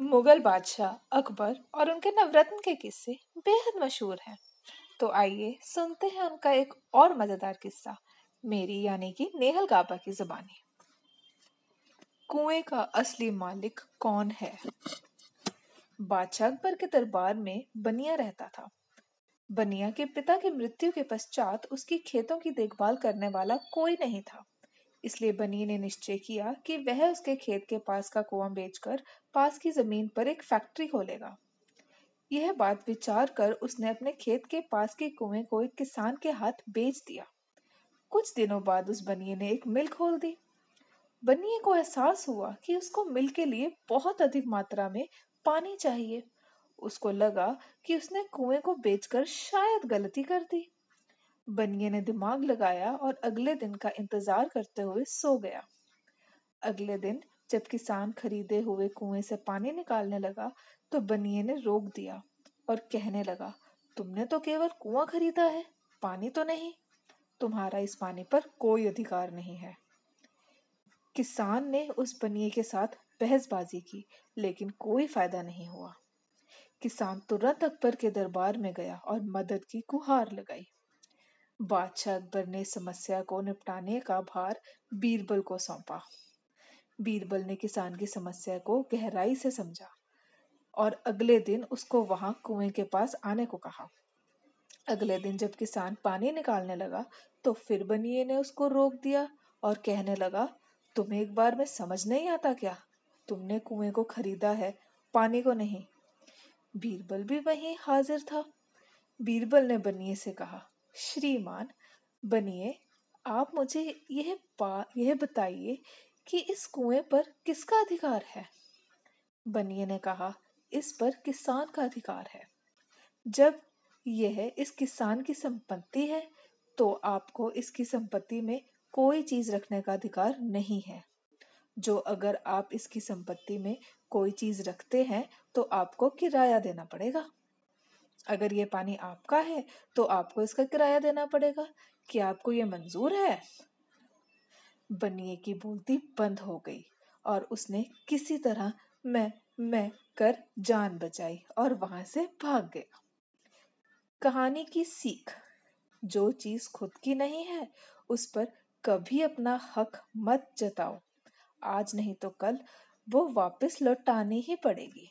मुगल बादशाह, अकबर और उनके नवरत्न के किस्से बेहद मशहूर हैं। तो आइए सुनते हैं उनका एक और मज़ेदार किस्सा, मेरी यानी कि नेहल गाबा की जुबानी। कुएँ का असली मालिक कौन है? बादशाह अकबर के दरबार में बनिया रहता था। बनिया के पिता की मृत्यु के पश्चात उसकी खेतों की देखभाल करने वाला कोई नहीं था। इसलिए बनी ने निश्चय किया कि वह उसके खेत के पास का कुआँ बेचकर पास की ज़मीन पर एक फैक्ट्री खोलेगा। यह बात विचार कर उसने अपने खेत के पास के कुएँ को एक किसान के हाथ बेच दिया। कुछ दिनों बाद उस बनिए ने एक मिल खोल दी। बनिए को एहसास हुआ कि उसको मिल के लिए बहुत अधिक मात्रा में पानी चाहिए। उसको लगा कि उसने कुएँ को बेचकर शायद गलती कर दी। बनिए ने दिमाग लगाया और अगले दिन का इंतज़ार करते हुए सो गया। अगले दिन जब किसान खरीदे हुए कुएँ से पानी निकालने लगा तो बनिए ने रोक दिया और कहने लगा, तुमने तो केवल कुआँ खरीदा है, पानी तो नहीं। तुम्हारा इस पानी पर कोई अधिकार नहीं है। किसान ने उस बनिए के साथ बहसबाजी की, लेकिन कोई फ़ायदा नहीं हुआ। किसान तुरंत अकबर के दरबार में गया और मदद की गुहार लगाई। बादशाह अकबर ने समस्या को निपटाने का भार बीरबल को सौंपा। बीरबल ने किसान की समस्या को गहराई से समझा और अगले दिन उसको वहाँ कुएँ के पास आने को कहा। अगले दिन जब किसान पानी निकालने लगा तो फिर बनिए ने उसको रोक दिया और कहने लगा तुम्हें एक बार में समझ नहीं आता क्या? तुमने कुएँ को खरीदा है, पानी को नहीं। बीरबल भी वहीं हाजिर था। बीरबल ने बनिए से कहा श्रीमान बनिए। आप मुझे यह पा, यह बताइए कि इस कुएँ पर किसका अधिकार है? बनिए ने कहा, इस पर किसान का अधिकार है। जब यह इस किसान की संपत्ति है तो आपको इसकी संपत्ति में कोई चीज़ रखने का अधिकार नहीं है। जो अगर आप इसकी संपत्ति में कोई चीज़ रखते हैं तो आपको किराया देना पड़ेगा। अगर ये पानी आपका है तो आपको इसका किराया देना पड़ेगा कि आपको ये मंजूर है। बनिए की बोलती बंद हो गई और उसने किसी तरह मैं मैं कर जान बचाई और वहाँ से भाग गया। कहानी की सीख, जो चीज़ खुद की नहीं है, उस पर कभी अपना हक मत जताओ। आज नहीं तो कल वो वापस लौटानी ही पड़ेगी।